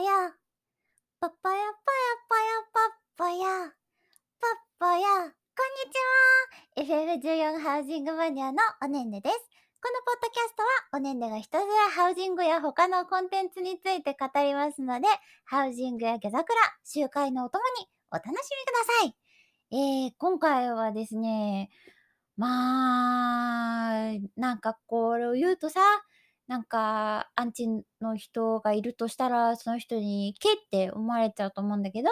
や。パパやパやパやパッパや。パッパや。こんにちは !FF14 ハウジングマニアのおねんねです。このポッドキャストはおねんねがひたすらハウジングや他のコンテンツについて語りますので、ハウジングやギャザクラ、集会のお供にお楽しみください。えー、今回はですね、まあ、なんかこれを言うとさ、なんか、アンチの人がいるとしたら、その人に、けって思われちゃうと思うんだけど、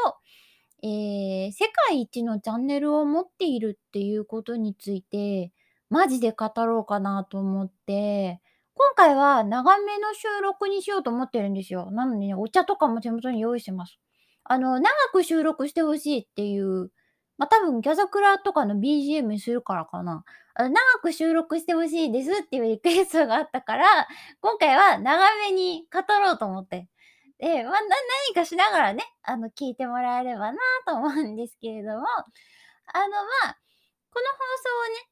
えー、世界一のチャンネルを持っているっていうことについて、マジで語ろうかなと思って、今回は長めの収録にしようと思ってるんですよ。なのでね、お茶とかも手元に用意してます。あの、長く収録してほしいっていうまあ、多分ギャザクラとかの BGM にするからかな。長く収録してほしいですっていうリクエストがあったから、今回は長めに語ろうと思って。で、ま、な何かしながらね、あの、聞いてもらえればなと思うんですけれども、あの、まあ、この放送をね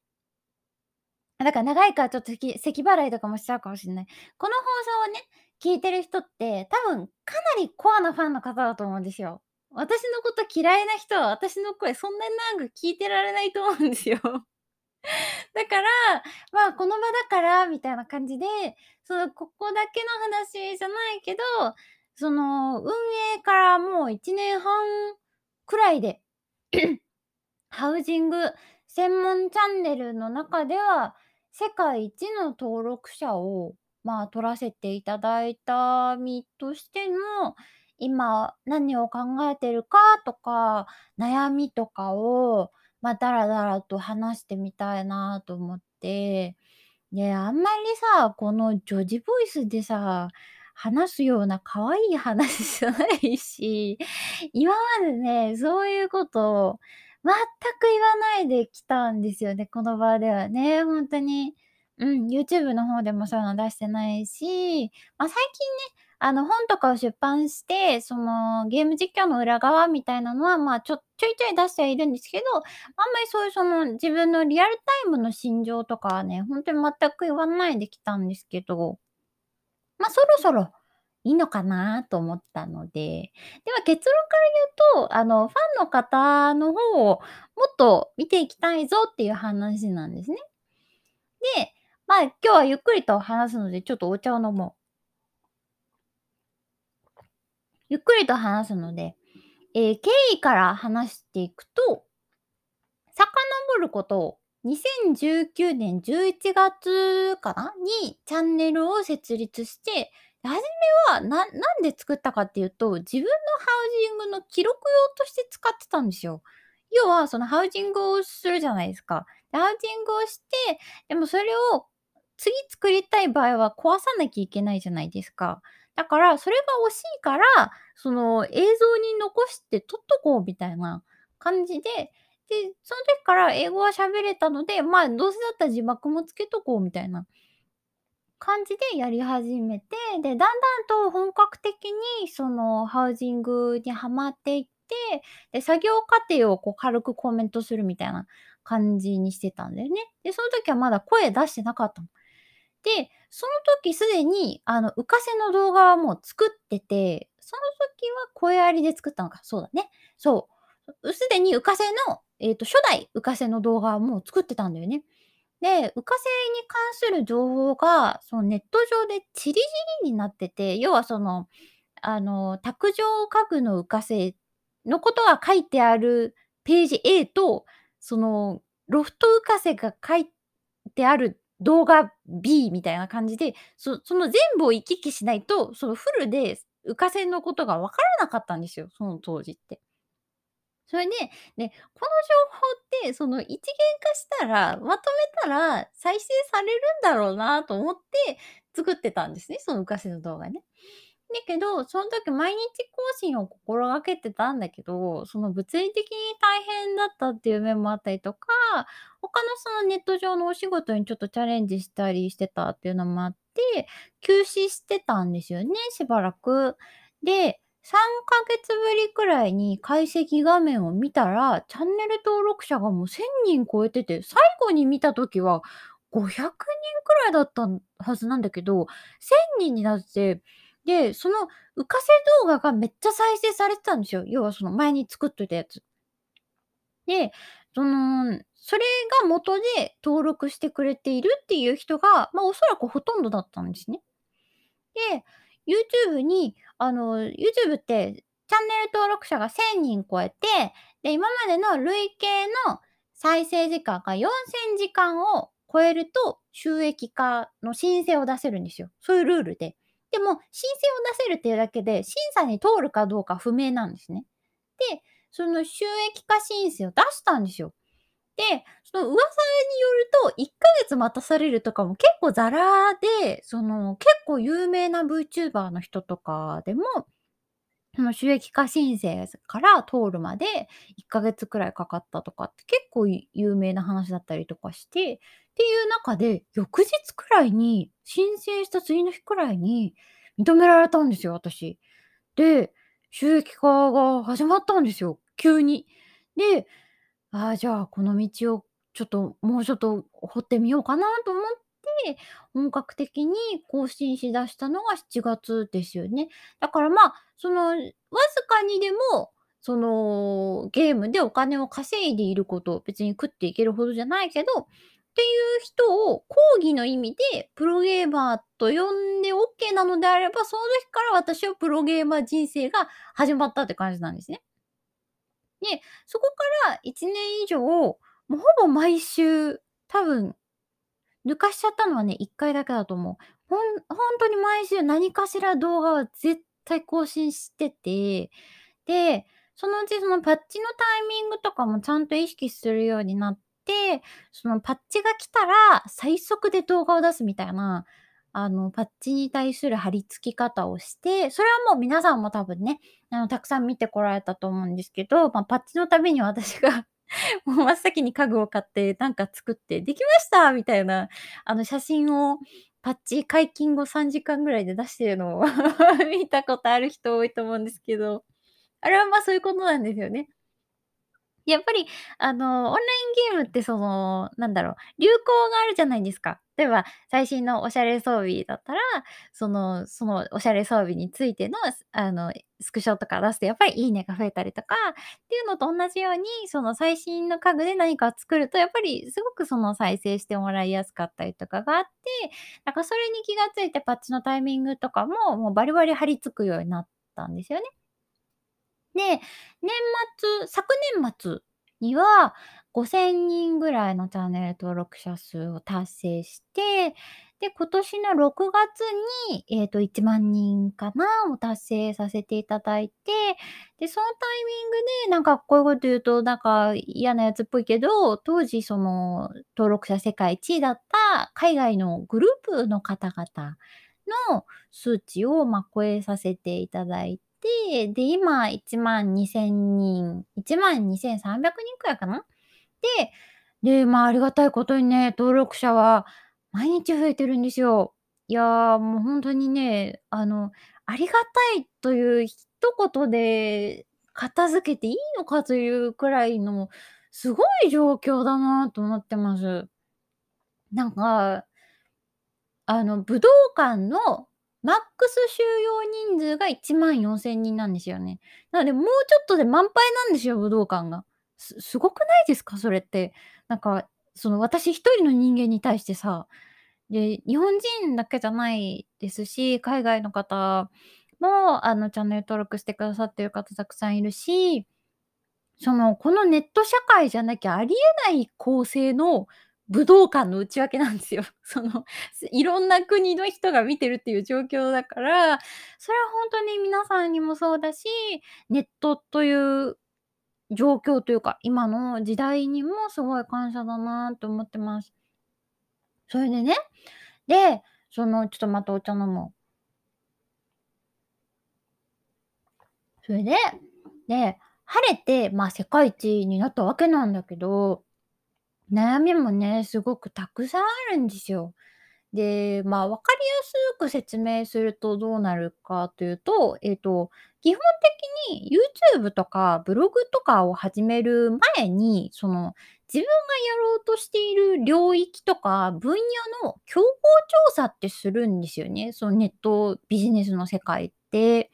だから長いからちょっと咳払いとかもしちゃうかもしんない。この放送をね、聞いてる人って、多分かなりコアなファンの方だと思うんですよ。私のこと嫌いな人は私の声そんなに長く聞いてられないと思うんですよ。だから、まあ、この場だからみたいな感じで、その、ここだけの話じゃないけど、その、運営からもう1年半くらいで ハウジング専門チャンネルの中では、世界一の登録者を、まあ、取らせていただいた身としての、今何を考えてるかとか、悩みとかを、まあ、だらだらと話してみたいなと思って。で、あんまりさ、この女児ボイスでさ、話すような可愛い話じゃないし、今までね、そういうことを全く言わないできたんですよね、この場ではね、ほんとに。うん、YouTube の方でもそういうの出してないし、まあ、最近ね、あの、本とかを出版して、その、ゲーム実況の裏側みたいなのは、まあ、ちょちょいちょい出してはいるんですけど、あんまりそういうその、自分のリアルタイムの心情とかはね、ほんとに全く言わないできたんですけど、まあ、そろそろいいのかなと思ったので、では結論から言うと、あの、ファンの方の方をもっと見ていきたいぞっていう話なんですね。で、まあ、今日はゆっくりと話すので、ちょっとお茶を飲もう。ゆっくりと話すので、えー、経緯から話していくと、遡ることを2019年11月かな？にチャンネルを設立して、初めはな、なんで作ったかっていうと、自分のハウジングの記録用として使ってたんですよ。要は、そのハウジングをするじゃないですか。ハウジングをして、でもそれを次作りたい場合は壊さなきゃいけないじゃないですか。だから、それが惜しいから、その映像に残して撮っとこうみたいな感じで、で、その時から英語は喋れたので、まあ、どうせだったら字幕もつけとこうみたいな感じでやり始めて、で、だんだんと本格的にそのハウジングにはまっていって、で、作業過程をこう軽くコメントするみたいな感じにしてたんだよね。で、その時はまだ声出してなかったの。で、その時すでに、あの、浮かせの動画はもう作ってて、その時は声ありで作ったのか。そうだね。そう。すでに浮かせの、えっ、ー、と、初代浮かせの動画はもう作ってたんだよね。で、浮かせに関する情報が、そのネット上でちりじりになってて、要はその、あの、卓上家具の浮かせのことが書いてあるページ A と、その、ロフト浮かせが書いてある動画 B みたいな感じで、その全部を行き来しないと、そのフルで浮かせのことが分からなかったんですよ、その当時って。それで、ね、この情報って、その一元化したら、まとめたら再生されるんだろうなと思って作ってたんですね、その浮かせの動画ね。だけど、その時毎日更新を心がけてたんだけど、その物理的に大変だったっていう面もあったりとか、他のそのネット上のお仕事にちょっとチャレンジしたりしてたっていうのもあって、休止してたんですよね、しばらく。で、3ヶ月ぶりくらいに解析画面を見たら、チャンネル登録者がもう1000人超えてて、最後に見た時は500人くらいだったはずなんだけど、1000人になってで、その浮かせ動画がめっちゃ再生されてたんですよ。要はその前に作っといたやつ。で、その、それが元で登録してくれているっていう人が、まあ、おそらくほとんどだったんですね。で、YouTube に、あの、YouTube ってチャンネル登録者が1000人超えて、で、今までの累計の再生時間が4000時間を超えると、収益化の申請を出せるんですよ。そういうルールで。でも、申請を出せるっていうだけで、審査に通るかどうか不明なんですね。で、その収益化申請を出したんですよ。で、その噂によると、1ヶ月待たされるとかも結構ザラで、その結構有名な VTuber の人とかでも、その収益化申請から通るまで1ヶ月くらいかかったとかって結構有名な話だったりとかして、っていう中で、翌日くらいに、申請した次の日くらいに認められたんですよ、私。で、収益化が始まったんですよ、急に。で、ああ、じゃあこの道をちょっともうちょっと掘ってみようかなと思って、本格的に更新しだしたのが7月ですよね。だからまあ、その、わずかにでも、その、ゲームでお金を稼いでいること、別に食っていけるほどじゃないけど、っていう人を講義の意味でプロゲーマーと呼んで OK なのであれば、その時から私はプロゲーマー人生が始まったって感じなんですね。で、そこから1年以上、もうほぼ毎週、多分、抜かしちゃったのはね、1回だけだと思う。ほん、ほんとに毎週何かしら動画は絶対更新してて、で、そのうちそのパッチのタイミングとかもちゃんと意識するようになって、そのパッチが来たら最速で動画を出すみたいな、あの、パッチに対する貼り付き方をして、それはもう皆さんも多分ね、あの、たくさん見てこられたと思うんですけど、まあ、パッチのために私が もう真っ先に家具を買って、なんか作って、できましたみたいな、あの、写真をパッチ解禁後3時間ぐらいで出してるのを 見たことある人多いと思うんですけど、あれはまあ、そういうことなんですよね。やっぱり、あの、オンラインゲームってその、なんだろう、流行があるじゃないですか。例えば、最新のおしゃれ装備だったら、そのそのおしゃれ装備についての、あの、スクショとか出すとやっぱりいいねが増えたりとかっていうのと同じように、その最新の家具で何かを作ると、やっぱりすごくその再生してもらいやすかったりとかがあって、なんかそれに気が付いてパッチのタイミングとかも、もうバリバリ張り付くようになったんですよね。で、年末昨年末には5000人ぐらいのチャンネル登録者数を達成して、で、今年の6月に、えっと、1万人かなを達成させていただいて、で、そのタイミングで、なんかこういうこと言うと、なんか嫌なやつっぽいけど、当時その登録者世界一位だった海外のグループの方々の数値を、ま、超えさせていただいて、で、今1万2000人、1万2300人くらいかな？で、で、まあ、ありがたいことにね、登録者は毎日増えてるんですよ。いやー、もうほんとにね、あの、ありがたいという一言で片付けていいのかというくらいの、すごい状況だなと思ってます。なんかあの、武道館のマックス収容人数が1万4000人なんですよね。なので、もうちょっとで満杯なんですよ、武道館が。すすごくないですか？それって。なんか、その、私一人の人間に対してさ、で、日本人だけじゃないですし、海外の方も、あの、チャンネル登録してくださってる方たくさんいるし、その、このネット社会じゃなきゃありえない構成の武道館の内訳なんですよ。その、いろんな国の人が見てるっていう状況だから、それはほんとに皆さんにもそうだし、ネットという状況というか、今の時代にもすごい感謝だなと思ってます。それでね、で、その、ちょっとまたお茶飲もう。それで、で、晴れて、まあ、世界一になったわけなんだけど、悩みもね、すごくたくさんあるんですよ。で、まあ、分かりやすく説明するとどうなるかというと、えっと、基本的に YouTube とかブログとかを始める前に、その、自分がやろうとしている領域とか分野の競合調査ってするんですよね。そのネットビジネスの世界って。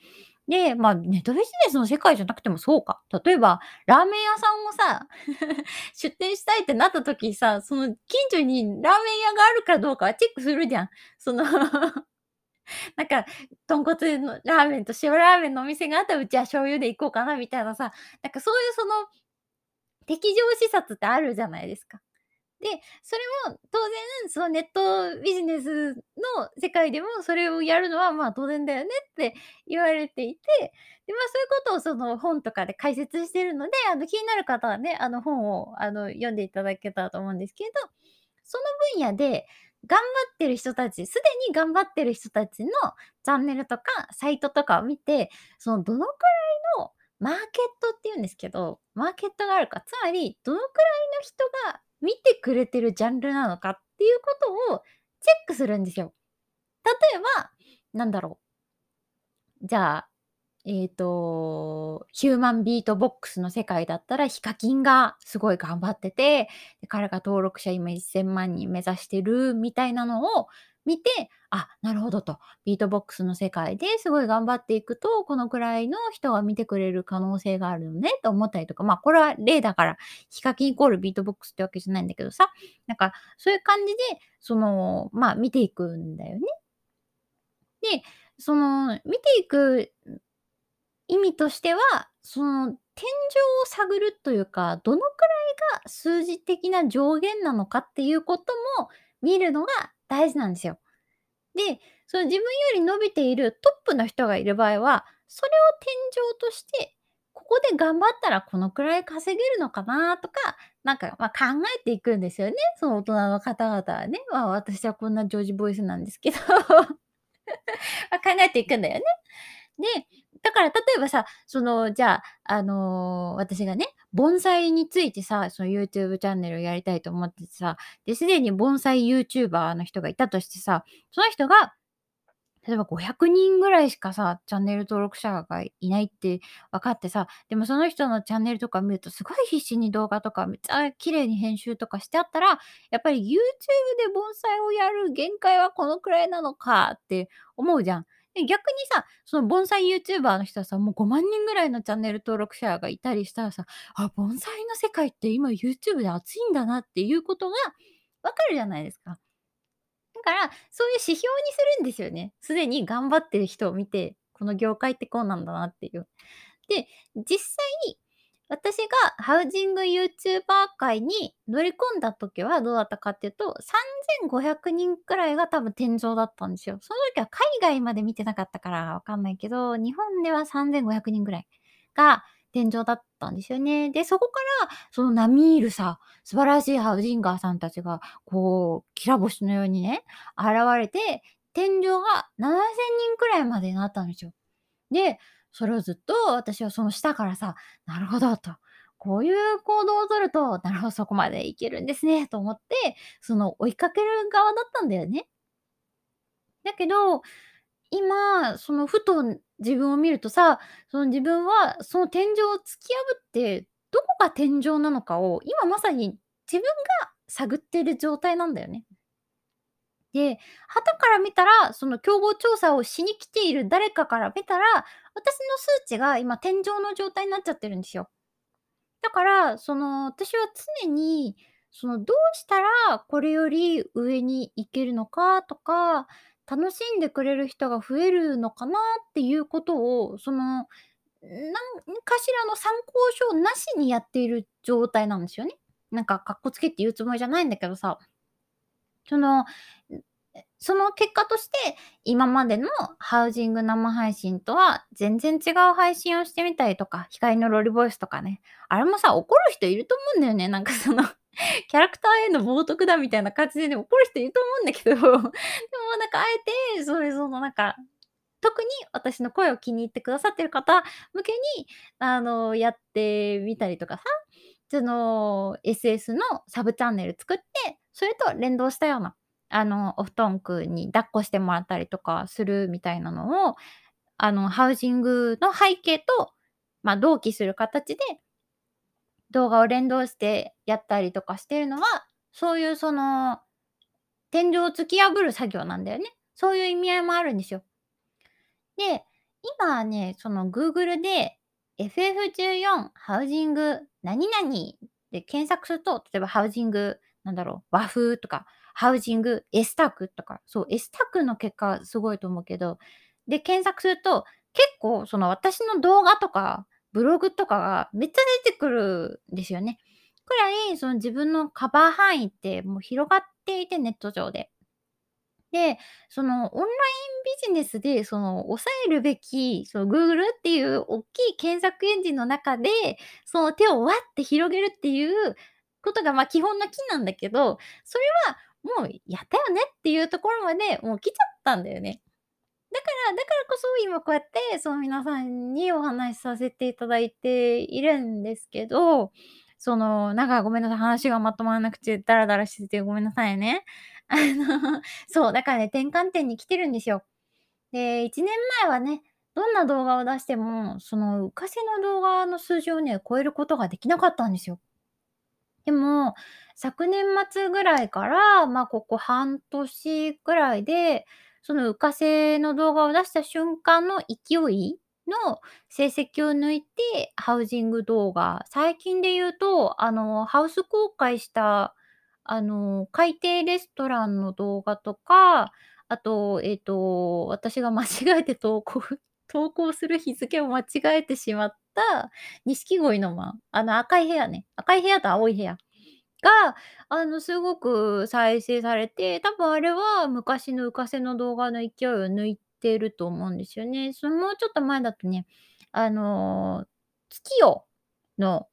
で、まあ、ネットビジネスの世界じゃなくてもそうか。例えば、ラーメン屋さんをさ、出店したいってなった時さ、その近所にラーメン屋があるかどうかはチェックするじゃん。その なんか、豚骨のラーメンと塩ラーメンのお店があったら、うちは醤油で行こうかなみたいなさ、なんかそういうその、適乗視察ってあるじゃないですか。で、それも当然、そのネットビジネスの世界でもそれをやるのは、まあ、当然だよねって言われていて、で、まあ、そういうことをその本とかで解説してるので、あの、気になる方はね、あの、本を、あの、読んでいただけたらと思うんですけど、その分野で頑張ってる人たち、すでに頑張ってる人たちのチャンネルとかサイトとかを見て、そのどのくらいのマーケットっていうんですけど、マーケットがあるか、つまりどのくらいの人が見てくれてるジャンルなのかっていうことをチェックするんですよ。例えば、なんだろう。じゃあ、えっ、と、ヒューマンビートボックスの世界だったら、ヒカキンがすごい頑張ってて、彼が登録者今1000万人目指してるみたいなのを見て、あ、なるほどと。ビートボックスの世界ですごい頑張っていくと、このくらいの人が見てくれる可能性があるよねと思ったりとか、まあこれは例だから、ヒカキンイコールビートボックスってわけじゃないんだけどさ、なんかそういう感じで、その、まあ見ていくんだよね。で、その、見ていく意味としては、その天井を探るというか、どのくらいが数字的な上限なのかっていうことも見るのが大事なんですよ。で、その自分より伸びているトップの人がいる場合は、それを天井として、ここで頑張ったらこのくらい稼げるのかなとか、なんか、ま、考えていくんですよね。その大人の方々はね。まあ、私はこんなジョージボイスなんですけど、考えていくんだよね。で、だから例えばさ、その、じゃあ、あの、私がね、盆栽についてさ、その YouTube チャンネルをやりたいと思っててさ、で、すでに盆栽 YouTuber の人がいたとしてさ、その人が、例えば500人ぐらいしかさ、チャンネル登録者がいないって分かってさ、でもその人のチャンネルとか見るとすごい必死に動画とかめっちゃ綺麗に編集とかしてあったら、やっぱり YouTube で盆栽をやる限界はこのくらいなのかって思うじゃん。で、逆にさ、その盆栽 YouTuber の人はさ、もう5万人ぐらいのチャンネル登録者がいたりしたらさ、あ、盆栽の世界って今 YouTube で熱いんだなっていうことがわかるじゃないですか。だから、そういう指標にするんですよね。すでに頑張ってる人を見て、この業界ってこうなんだなっていう。で、実際に、私がハウジング YouTuber 界に乗り込んだ時はどうだったかっていうと、3500人くらいが多分天井だったんですよ。その時は海外まで見てなかったからわかんないけど、日本では3500人くらいが天井だったんですよね。で、そこから、その並みいるさ、素晴らしいハウジンガーさんたちが、こう、きら星のようにね、現れて、天井が7000人くらいまでになったんですよ。で、それをずっと私はその下からさ、なるほどと。こういう行動をとると、なるほど、そこまでいけるんですね、と思って、その追いかける側だったんだよね。だけど、今、そのふと自分を見るとさ、その自分はその天井を突き破って、どこが天井なのかを今まさに自分が探ってる状態なんだよね。で、旗から見たら、その競合調査をしに来ている誰かから見たら、私の数値が今天井の状態になっちゃってるんですよ。だから、その、私は常に、その、どうしたらこれより上に行けるのかとか、楽しんでくれる人が増えるのかなっていうことを、その、なんかしらの参考書なしにやっている状態なんですよね。なんか、かっこつけって言うつもりじゃないんだけどさ。その、その結果として、今までのハウジング生配信とは全然違う配信をしてみたりとか、光のロリボイスとかね。あれもさ、怒る人いると思うんだよね。なんかそのキャラクターへの冒涜だみたいな感じで、ね、怒る人いると思うんだけど、でもなんかあえて、そういうそのなんか、特に私の声を気に入ってくださってる方向けに、あの、やってみたりとかさ、その、SS のサブチャンネル作って、それと連動したようなあの、お布団くんに抱っこしてもらったりとかするみたいなのを、あの、ハウジングの背景と、ま、同期する形で動画を連動してやったりとかしてるのは、そういうその、天井を突き破る作業なんだよね。そういう意味合いもあるんですよ。で、今ね、その Google で FF14 ハウジング何々で検索すると、例えばハウジング、なんだろう、和風とか、ハウジング S タクとか、そう、S タクの結果すごいと思うけど、で、検索すると、結構その私の動画とか、ブログとかがめっちゃ出てくるんですよね。くらい、その自分のカバー範囲ってもう広がっていて、ネット上で。で、そのオンラインビジネスでその抑えるべき、その Google っていうおっきい検索エンジンの中で、その手をわって広げるっていうことが、まあ、基本のキなんだけど、それはもうやったよねっていうところまでもう来ちゃったんだよね。だからだからこそ今こうやって、その皆さんにお話しさせていただいているんですけど、その、なんかごめんなさい、話がまとまらなくてダラダラしててごめんなさいね。あの、そう、だからね、転換点に来てるんですよ。で、1年前はね、どんな動画を出しても、その浮かせの動画の数字をね、超えることができなかったんですよ。でも、昨年末ぐらいから、まあ、ここ半年ぐらいで、その浮かせの動画を出した瞬間の勢いの成績を抜いて、ハウジング動画、最近で言うと、あの、ハウス公開した、あの、海底レストランの動画とか、あと、えっと、私が間違えて投稿 投稿する日付を間違えてしまってた錦鯉の間、あの赤い部屋ね、赤い部屋と青い部屋が、あの、すごく再生されて、多分あれは昔の浮かせの動画の勢いを抜いてると思うんですよね。そのもうちょっと前だとね、あの、月夜の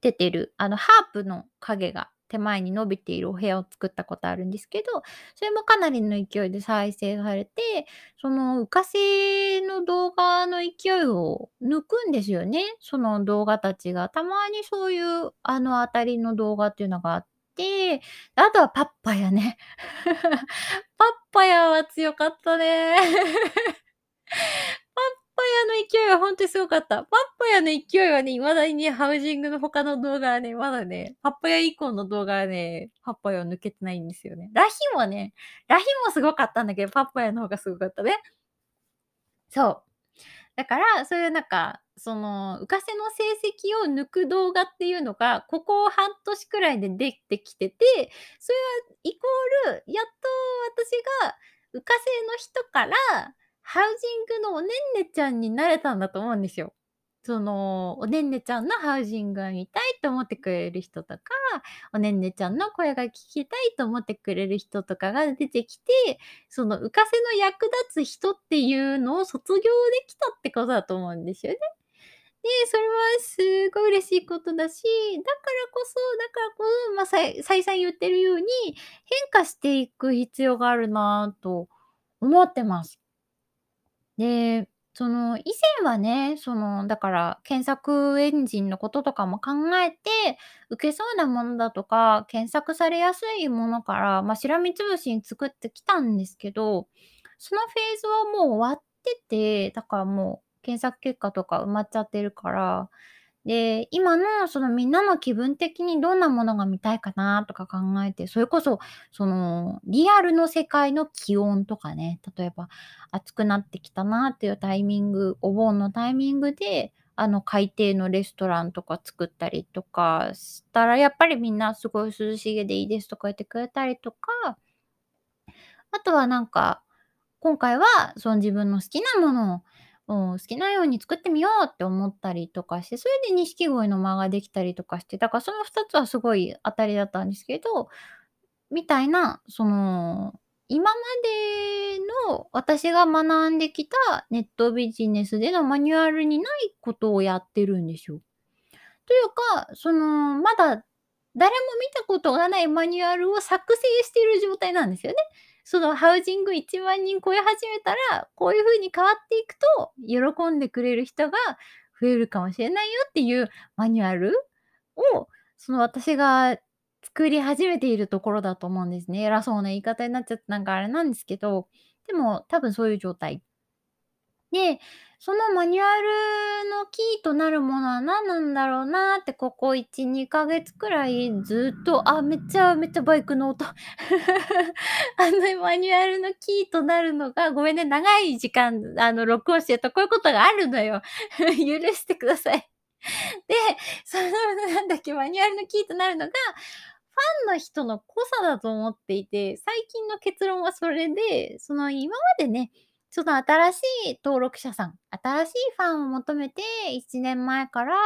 出てる、あの、ハープの影が手前に伸びているお部屋を作ったことあるんですけど、それもかなりの勢いで再生されて、その浮かせの動画の勢いを抜くんですよね、その動画たちが。たまにそういう、あの、当たりの動画っていうのがあって、あとはパッパヤね。パッパヤは強かったね。パヤの勢いはほんとにすごかった。パッパヤの勢いはね、未だにね、ハウジングの他の動画はね、まだね、パッパヤ以降の動画はね、パッパヤを抜けてないんですよね。ラヒもね、ラヒもすごかったんだけど、パッパヤの方がすごかったね。そう。だから、そういうなんか、その、浮かせの成績を抜く動画っていうのが、ここ半年くらいでできてきてて、それはイコール、やっと私が浮かせの人からハウジングのおねんねちゃんになれたんだと思うんですよ。その、おねんねちゃんのハウジングが見たいと思ってくれる人とか、おねんねちゃんの声が聞きたいと思ってくれる人とかが出てきて、その浮かせの役立つ人っていうのを卒業できたってことだと思うんですよね。で、それはすごい嬉しいことだし、だからこそだからこそ、ま、さい再三言ってるように、変化していく必要があるなと思ってます。で、その、以前はね、その、だから検索エンジンのこととかも考えて、受けそうなものだとか、検索されやすいものから、ま、しらみつぶしに作ってきたんですけど、そのフェーズはもう終わってて、だからもう検索結果とか埋まっちゃってるからで、今のそのみんなの気分的にどんなものが見たいかなとか考えて、それこそ、そのリアルの世界の気温とかね、例えば暑くなってきたなっていうタイミング、お盆のタイミングで、あの海底のレストランとか作ったりとかしたら、やっぱりみんなすごい涼しげでいいですとか言ってくれたりとか、あとはなんか、今回はその自分の好きなものをうん、好きなように作ってみようって思ったりとかして、それで錦鯉の間ができたりとかして、だからその2つはすごい当たりだったんですけど、みたいな、その、今までの私が学んできたネットビジネスでのマニュアルにないことをやってるんですよ。というか、その、まだ誰も見たことがないマニュアルを作成している状態なんですよね。そのハウジング1万人超え始めたら、こういう風に変わっていくと、喜んでくれる人が増えるかもしれないよっていうマニュアルを、その私が作り始めているところだと思うんですね。偉そうな言い方になっちゃってなんかあれなんですけど、でも多分そういう状態。で、そのマニュアルのキーとなるものは何なんだろうなーってここ1、2ヶ月くらいずっと、あ、めっちゃめっちゃバイクの音。あのマニュアルのキーとなるのが、ごめんね、長い時間、あの、録音してるとこういうことがあるのよ。許してください。で、その、なんだっけ、マニュアルのキーとなるのが、ファンの人の濃さだと思っていて、最近の結論はそれで、その今までね、その新しい登録者さん、新しいファンを求めて、1年前から、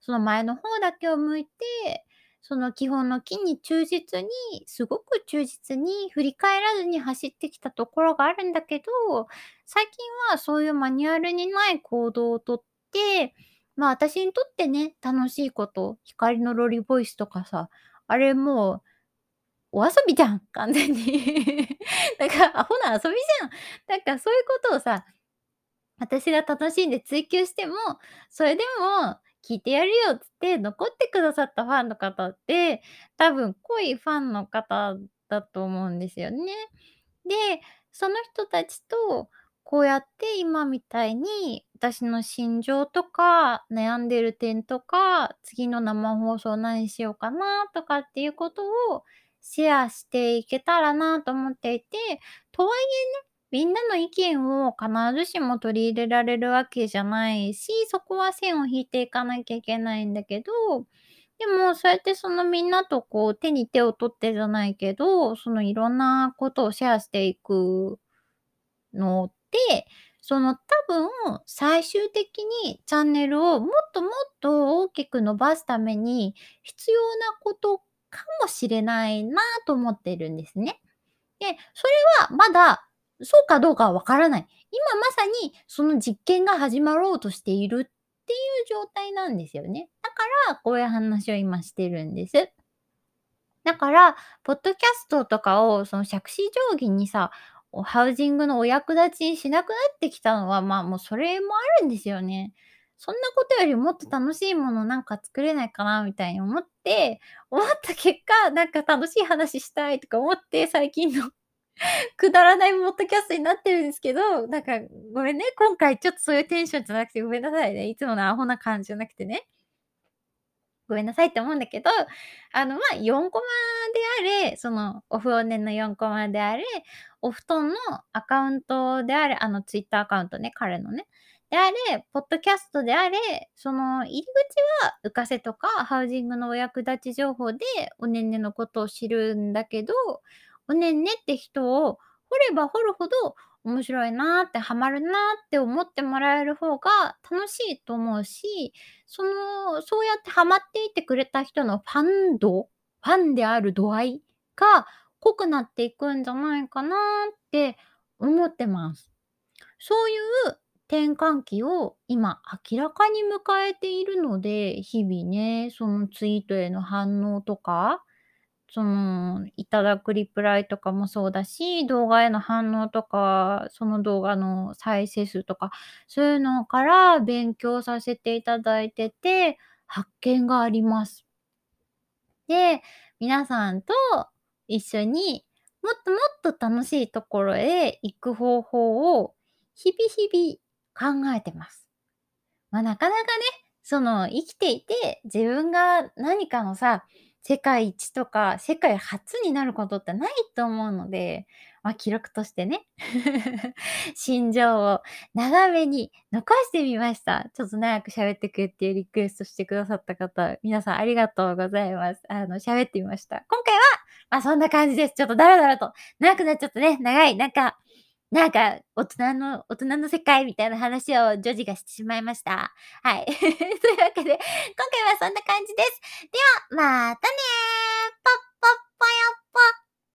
その前の方だけを向いて、その基本の木に忠実に、すごく忠実に振り返らずに走ってきたところがあるんだけど、最近はそういうマニュアルにない行動をとって、まあ私にとってね、楽しいこと、光のロリボイスとかさ、あれもうお遊びじゃん、完全に。だから、アホな遊びじゃん。だかそういうことをさ、私が楽しんで追求しても、それでも聞いてやるよっつって残ってくださったファンの方って、多分濃いファンの方だと思うんですよね。で、その人たちとこうやって今みたいに私の心情とか悩んでる点とか次の生放送何しようかなとかっていうことをシェアしていけたらなと思っていて、とはいえね、みんなの意見を必ずしも取り入れられるわけじゃないし、そこは線を引いていかなきゃいけないんだけど、でもそうやってそのみんなとこう手に手を取ってじゃないけど、そのいろんなことをシェアしていくのって、その多分最終的にチャンネルをもっともっと大きく伸ばすために必要なことかもしれないなと思ってるんですね。で、それはまだそうかどうかはわからない。今まさにその実験が始まろうとしているっていう状態なんですよね。だからこういう話を今してるんです。だから、ポッドキャストとかをその杓子定規にさ、ハウジングのお役立ちしなくなってきたのは、まあもうそれもあるんですよね。そんなことよりもっと楽しいものなんか作れないかなみたいに思って、思った結果、なんか楽しい話したいとか思って、最近の くだらないポッドキャストになってるんですけど、なんかごめんね、今回ちょっとそういうテンションじゃなくてごめんなさいね。いつものアホな感じじゃなくてね。ごめんなさいって思うんだけど、あの、まあ、4コマであれ、その、お布団の4コマであれ、お布団のアカウントであれ、あの、ツイッターアカウントね、彼のね。であれ、ポッドキャストであれ、その入り口は浮かせとかハウジングのお役立ち情報でおねんねのことを知るんだけど、おねんねって人を掘れば掘るほど面白いなってハマるなって思ってもらえる方が楽しいと思うし、その、そうやってハマっていてくれた人のファン度、ファンである度合いが濃くなっていくんじゃないかなって思ってます。そういう転換期を今明らかに迎えているので、日々ね、そのツイートへの反応とか、その、いただくリプライとかもそうだし、動画への反応とか、その動画の再生数とか、そういうのから勉強させていただいてて、発見があります。で、皆さんと一緒にもっともっと楽しいところへ行く方法を日々日々考えてます。まあ、なかなかね、その生きていて自分が何かのさ、世界一とか世界初になることってないと思うので、まあ、記録としてね、心情を長めに残してみました。ちょっと長く喋ってくれっていうリクエストしてくださった方、皆さんありがとうございます。あの、喋ってみました。今回は、まあそんな感じです。ちょっとダラダラと長くなっちゃったね。長い。なんか、なんか、大人の、大人の世界みたいな話を女児がしてしまいました。はい。というわけで、今回はそんな感じです。では、またねーぽっぽっぽよ